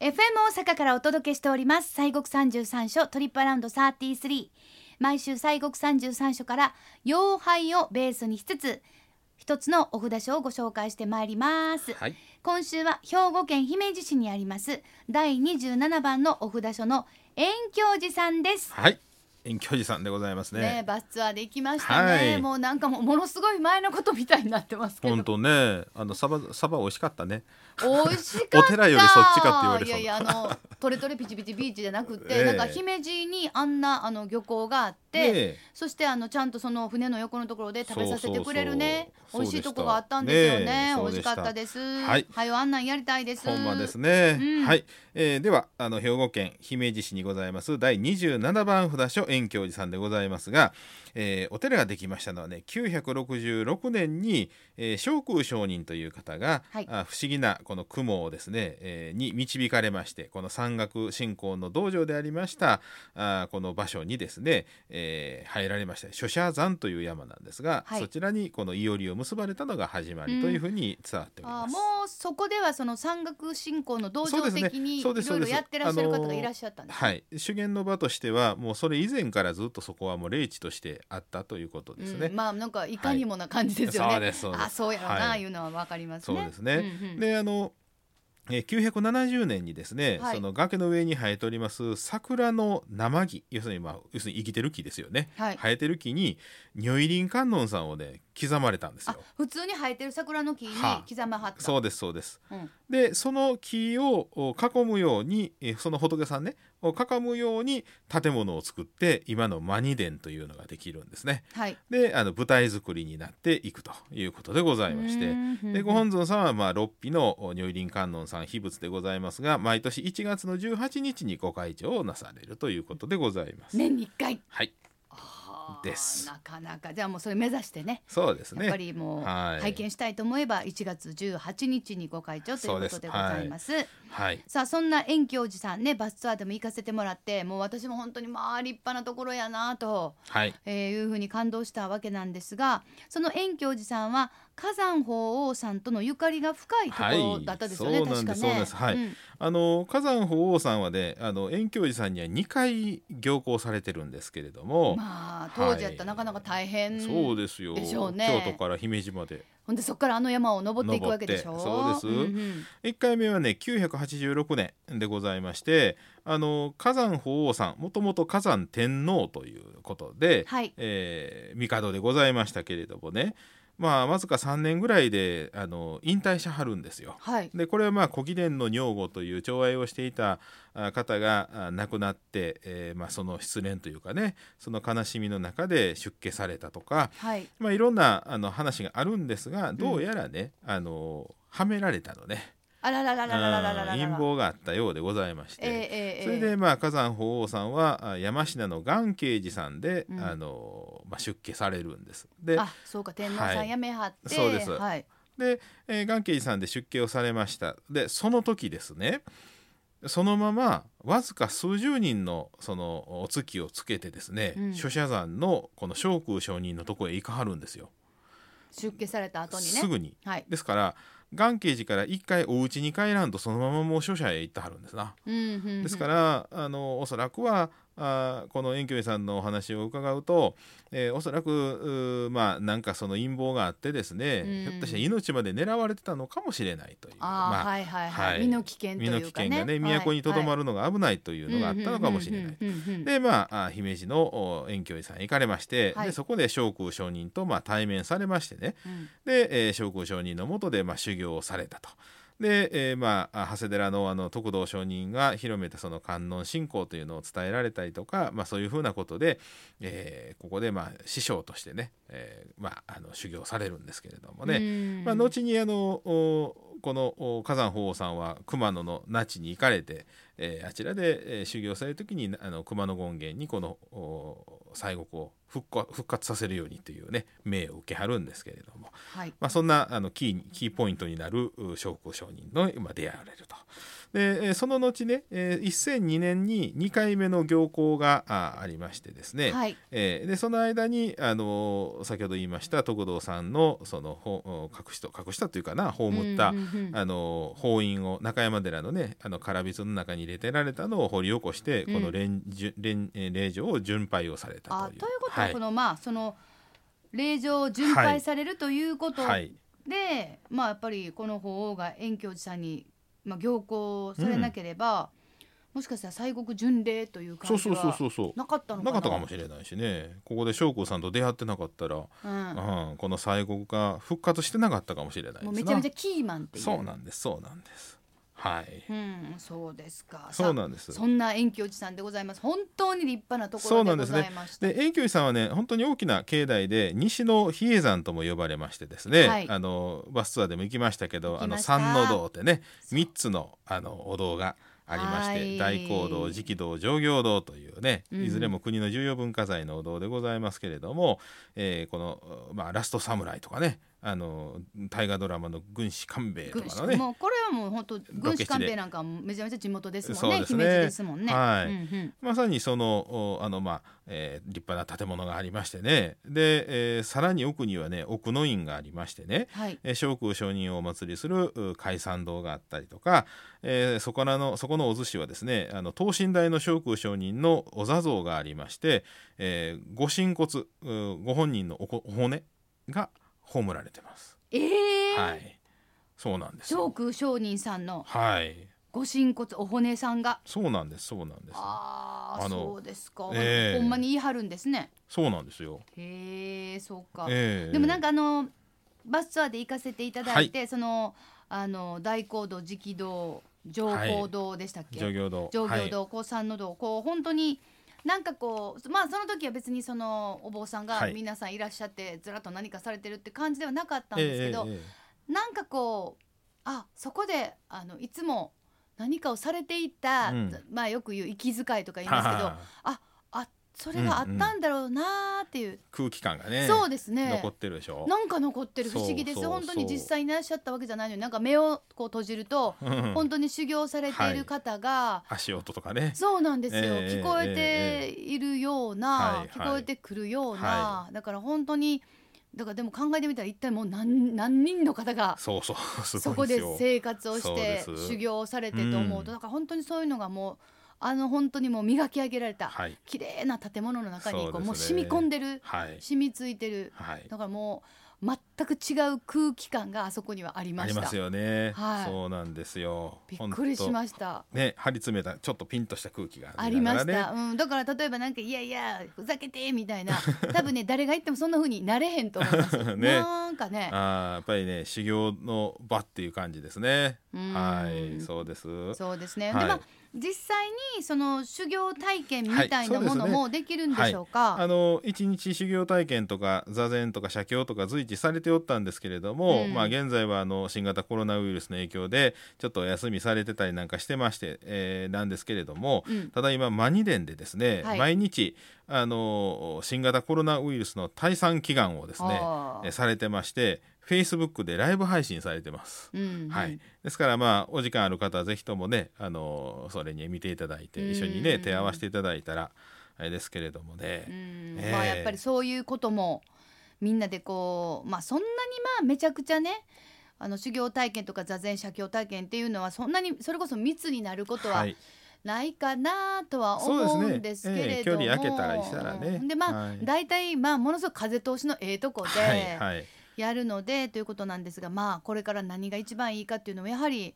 FM 大阪からお届けしております。西国三十三所トリップアラウンド33毎週西国三十三所から妖拝をベースにしつつ一つのお札書をご紹介してまいります、はい。今週は兵庫県姫路市にあります第27番のお札書の遠京寺さんです。はい遠距離さんでございますね。ねバスツアーで行きましたね、はい。もうなんかもうものすごい前のことみたいになってますけど。本当ね。あのサバサバ美味しかったね。美味しかった。お寺よりそっちかって言われいやいやあのトレトレピチピチビーチじゃなくて、ええ。なんか姫路にあんなあの漁港があって、そしてあのちゃんとその船の横のところで食べさせてくれるね美味しいとこがあったんですよね。美味しかったです。はい。はよあんなんやりたいです。ほんまですね、うん。はい、えーではあの兵庫県姫路市にございます。第27番札所遠京寺さんでございますが、えーお寺ができましたのはね966年に、えー、正空上人という方が、はい。あ不思議なこの雲をですね、えーに導かれましてこの山岳信仰の道場でありましたあこの場所にですね、えー入られました。諸社山という山なんですが、はい。そちらにこのいおりを結ばれたのが始まりというふうに伝わっております。あもうそこではその山岳信仰の道場的にいろいろやってらっしゃる方がいらっしゃったんですね。はい、修験の場としてはもうそれ以前からずっとそこはもう霊地としてあったということですね。うんまあなんかいかにもな感じですよね、そうですそうです。あそうやろな、はい。いうのはわかりますね。そうですね。うんうん。であのえー970年にですね、はい。その崖の上に生えております桜の生木。要するにまあ要するに生きてる木ですよね、はい。生えてる木に如意輪観音さんをね刻まれたんですあよ。普通に生えてる桜の木にはあ刻まはった、そうですそうです。うんでその木をお囲むようにえーその仏さんねを囲むように建物を作って今のマニ殿というのができるんですね。はいであの舞台作りになっていくということでございましてでご本尊さんはまあ六匹のお如意輪観音さん秘仏でございますが毎年1月の18日にご開帳をなされるということでございます。年に一回はいです。なかなか。じゃあもうそれ目指してね。そうですね。やっぱりもうはい。拝見したいと思えば1月18日にご開帳ということでございます。はい。さあそんな遠京寺さんねバスツアーでも行かせてもらってもう私も本当にまあ立派なところやなと、はい。えーいうふうに感動したわけなんですがその遠京寺さんは火山法皇さんとのゆかりが深いところだったですよね、はいそうなんです確かね。そうです。はい。ん。あの火山法皇さんはねあの遠京寺さんには2回行幸されてるんですけれども、まあ当時やったらなかなか大変、そうですよ。でしょうね。京都から姫路まで。ほんでそこからあの山を登っていくわけでしょ。登ってそうです。んん1回目はね986年でございましてあの火山法皇さんもともと火山天皇ということで、はい。えー帝でございましたけれどもねまあわずか3年ぐらいであの引退しはるんですよ。はいでこれはまあ古貴殿の女房という寵愛をしていたあ方があ亡くなって、えーまあ、その失恋というかねその悲しみの中で出家されたとか、はいまあ、いろんなあの話があるんですがどうやらね、あのはめられたのね。あらららららららららら陰謀があったようでございまして、ええええそれでまあ火山法皇さんはあ山科の元慶寺さんで、うん。あのまあ、出家されるんです。であそうか天皇さはい。んやめはって、そうです。はい。で、えー元慶寺さんで出家をされました。でその時ですねそのままわずか数十人のそのお月をつけてですね、うん。諸社山のこの正空上人のとこへ行かはるんですよ、出家された後にね。すぐに。はい。ですから元慶寺から一回お家に帰らんとそのままもう諸社へ行ってはるんですな。ですからあのおそらくはあこの遠距離さんのお話を伺うと、えーおそらくまあなんかその陰謀があってですね、うん。ひょっとしたら命まで狙われてたのかもしれないという。まあはいはいはい、はい。身の危険と身の危いうかね。険がね都にとどまるるのが危ないというのがあったのかもしれない。いでまああ姫路のお遠距離さんへ行かれまして、はい。でそこで正空上人とまあ対面されましてね。うん。で、えー、正空上人のもとでまあ修行をされたと。で、えーまああ長谷寺のあの徳道上人が広めたその観音信仰というのを伝えられたりとか、まあ、そういうふうなことで、えーここでまあ師匠としてね、えーまあ、あの修行されるんですけれどもね、うん。まあ、後にあのおこのお火山法皇さんは熊野の那智に行かれて、えーあちらで、えー修行される時にあの熊野権現にこのお西国を復活復活させるようにというね命を受けはるんですけれども、はいまあ、そんなあのキーキーポイントになるう聖福上人の今出会われると。でえーその後ね、えー1002年に2回目の行幸があありましてですね、はい。えーでその間に、あのー先ほど言いました徳道さんのそのほ隠した隠したというかな葬った、あの法院を中山寺のねあの唐の中に入れてられたのを掘り起こして、うん。この霊じ霊場を巡拝をされたあという。ということは、はい。このまあその霊場を巡拝されるということで、はい。まあやっぱりこの法皇が遠教寺さんに、まあ、行幸されなければ、もしかしたら西国巡礼というそうそうそう感じはそうそう。なかったのかな？なかったかもしれないしね。ここで将校さんと出会ってなかったら、うん。うん、この西国が復活してなかったかもしれないですな。もうめちゃめちゃキーマンっていう。そうなんですそうなんですはい。うん、そうですか。そうなんです。さそんな遠京寺さんでございます。本当に立派なところでごそうなんですね。ざいました。で遠距離さんはね本当に大きな境内で西の比叡山とも呼ばれましてですね、はい。あのバスツアーでも行きましたけどあの三の堂ってねそう。3つのあのお堂がありまして、はい。大講堂直堂上行堂というね、うん。いずれも国の重要文化財のお堂でございますけれども、えーこの、まあ、ラストサムライとかねあの大河ドラマの軍師官兵衛とかのねもうこれはもう本当軍師官兵衛なんかもめちゃめちゃ地元ですもんね。ね姫路ですもんね。はいうんうんまさにそのおあの、まあえー立派な建物がありましてねで、えーさらに奥にはね奥の院がありましてねはい。えー聖空上人をお祭りするう海参堂があったりとか、えーそこらのそこのお寿司はですねあの等身大の聖空上人のお座像がありまして、えーご神骨うご本人のお骨が葬られてます。ええー。はい。そうなんです上空上人さんのはい。ご神骨お骨さんが。そうなんです。そうなんです。ああそうですか、ええほんまに言い張るんですね。そうなんですよ。へえそうか。えー。でもなんかあのバスツアーで行かせていただいて、そのあの大講堂直堂上講堂でしたっけ、上行堂上はい。行堂高山の堂こう本当になんかこうまあその時は別にそのお坊さんがはい。皆さんいらっしゃってずらっと何かされてるって感じではなかったんですけど、ええええなんかこうあそこであのいつも何かをされていた、うん。まあよく言う息遣いとか言いますけどはああそれがあったんだろうなーっていう、空気感がねそうですね。残ってるでしょ。なんか残ってる不思議です。本当に実際にいらっしゃったわけじゃないの。になんか目をこう閉じるとうん本当に修行されている方が、足音とかね。そうなんですよ、ええ聞こえているような、はいはい。聞こえてくるような、はだから本当にだからでも考えてみたら一体もう何何人の方がそうそうすそこで。生活をして修行をされてと思うと、うん。だから本当にそういうのがもうあの本当にもう磨き上げられた、はい綺麗な建物の中にこうねもう染み込んでるはい染みついてるはい。だからもう全く違う空気感があそこにはありましたありますよね。はいそうなんですよ。びっくりしましした。た。ね張り詰めたちょっとピンとした空気がありました、うん、だから例えばなんかいやいやふざけてみたいな多分ね 誰が言ってもそんな風になれへんと思います、ねなんかねあーやっぱりね修行の場っていう感じですね。うん。はいそうです。そうですね、はい。でまあ実際にその修行体験みたいなものもできるんでしょうか、あの一日修行体験とか座禅とか写経とか随時されておったんですけれども、うん。まあ現在はあの新型コロナウイルスの影響でちょっとお休みされてたりなんかしてまして、えーなんですけれども、うん。ただ今マニデンでですね、はい。毎日あの新型コロナウイルスの退散祈願をですねされてましてフェイスブックでライブ配信されてます。うんうん。はい、ですからまあお時間ある方はぜひともねあのそれに見ていただいてうん。一緒にね手合わせていただいたらあれですけれどもうね、ん。ええ。まあやっぱりそういうこともみんなでこうまあそんなにまあめちゃくちゃねあの修行体験とか座禅写経体験っていうのはそんなにそれこそ密になることははい、ないかなとは思うんですけれども、ええ距離空けたりしたらね。でまあ、はい。大体まあものすごく風通しのええとこはいではい。やるのでということなんですがまあこれから何が一番いいかっていうのはやはり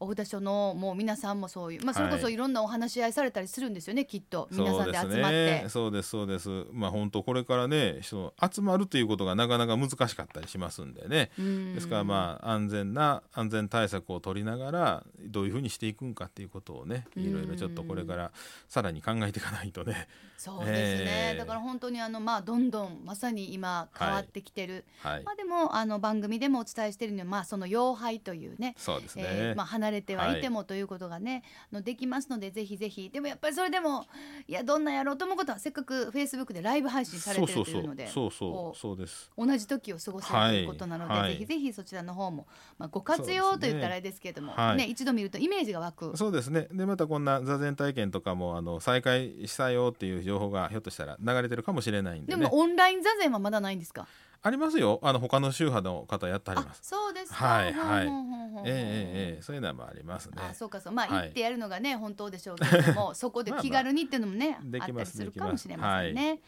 お札所のもう皆さんもそういうまあそれこそはい。いろんなお話し合いされたりするんですよねきっと。皆さんです集まって。ね。そうですそうです。まあ本当これからねその集まるということがなかなか難しかったりしますんでね。うん。ですからまあ安全な安全対策を取りながらどういうふうにしていくんかっていうことをねいろいろちょっとこれからさらに考えていかないとね。そうですね、ええ。だから本当にあのまあどんどんまさに今変わってきてる、はい。まあでもあの番組でもお伝えしているのはまあその妖拝というね。そうですね、えーまあ、離れてはいてもということがね、あのできますのでぜひぜひ。でもやっぱりそれでもいやどんなやろうと思うことはせっかくフェイスブックでライブ配信されてるというのでそうそうこそうです。同じ時を過ごされていることなので、はい。ぜひぜひそちらの方も、まあ、ご活用と言ったらあれですけれども、はいね、一度見るとイメージが湧く。そうですね。でまたこんな座禅体験とかもあの再開したよっていう情報がひょっとしたら流れてるかもしれないんでね。でもオンライン座禅はまだないんですか？ありますよ。あの他の宗派の方やってありあます。そうですか。はいはい。ええええええ。そういうのもありますね。あそうかそう。まあ、はい。行ってやるのがね本当でしょうけれども そこで気軽にっていうのもね、あったりするかもしれませんね。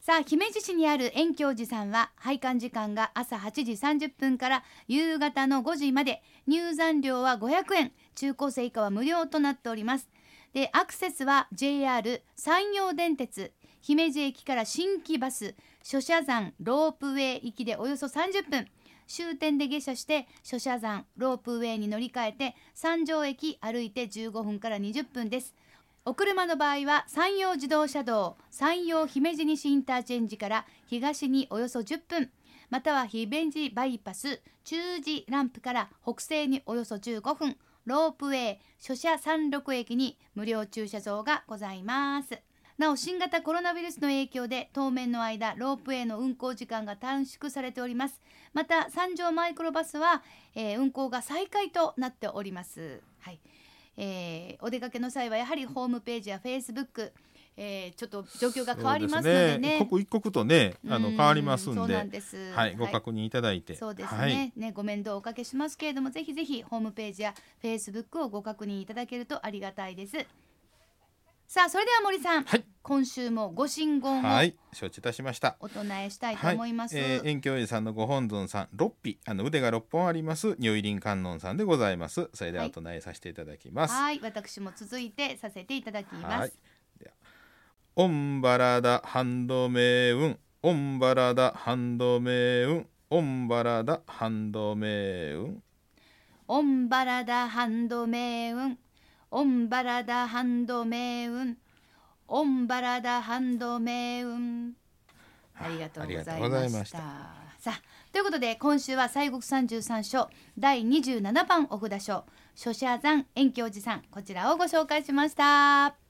さあ姫路市にある遠京寺さんは拝観時間が朝8時30分から夕方の5時まで入山料は500円。中高生以下は無料となっております。でアクセスは JR 山陽電鉄。姫路駅から新規バス諸社山ロープウェイ行きでおよそ30分。終点で下車して諸社山ロープウェイに乗り換えて三条駅歩いて15分から20分です。お車の場合は山陽自動車道山陽姫路西インターチェンジから東におよそ10分。または姫路バイパス中寺ランプから北西におよそ15分。ロープウェイ諸社山麓駅に無料駐車場がございます。なお新型コロナウイルスの影響で当面の間ロープウェイの運行時間が短縮されております。また三条マイクロバスは、えー運行が再開となっております。はい。えーお出かけの際はやはりホームページやフェイスブック、えーちょっと状況が変わりますのでね。刻一刻とねあのうん変わりますんそうでなんです。はいご確認いただいて。そうですね,、はい。ねご面倒をおかけしますけれどもぜひぜひホームページやフェイスブックをご確認いただけるとありがたいですさあそれでは森さん、はい。今週もご神言をはい。承知いたしました。お唱えしたいと思います、はい。えー、遠京寺さんのご本尊さん六匹あの腕が六本あります如意輪観音さんでございます。それではお唱えさせていただきます、はい。私も続いてさせていただきます、オンバラダハンドメウン。オンバラダハンドメウン。オンバラダハンドメウン。オンバラダハンドメウンオンバラダハンドメウンオンバラダハンドメウンありがとうございましいましたたさあということで今週は西国三十三所第27番お札書書者山遠京寺さんこちらをご紹介しました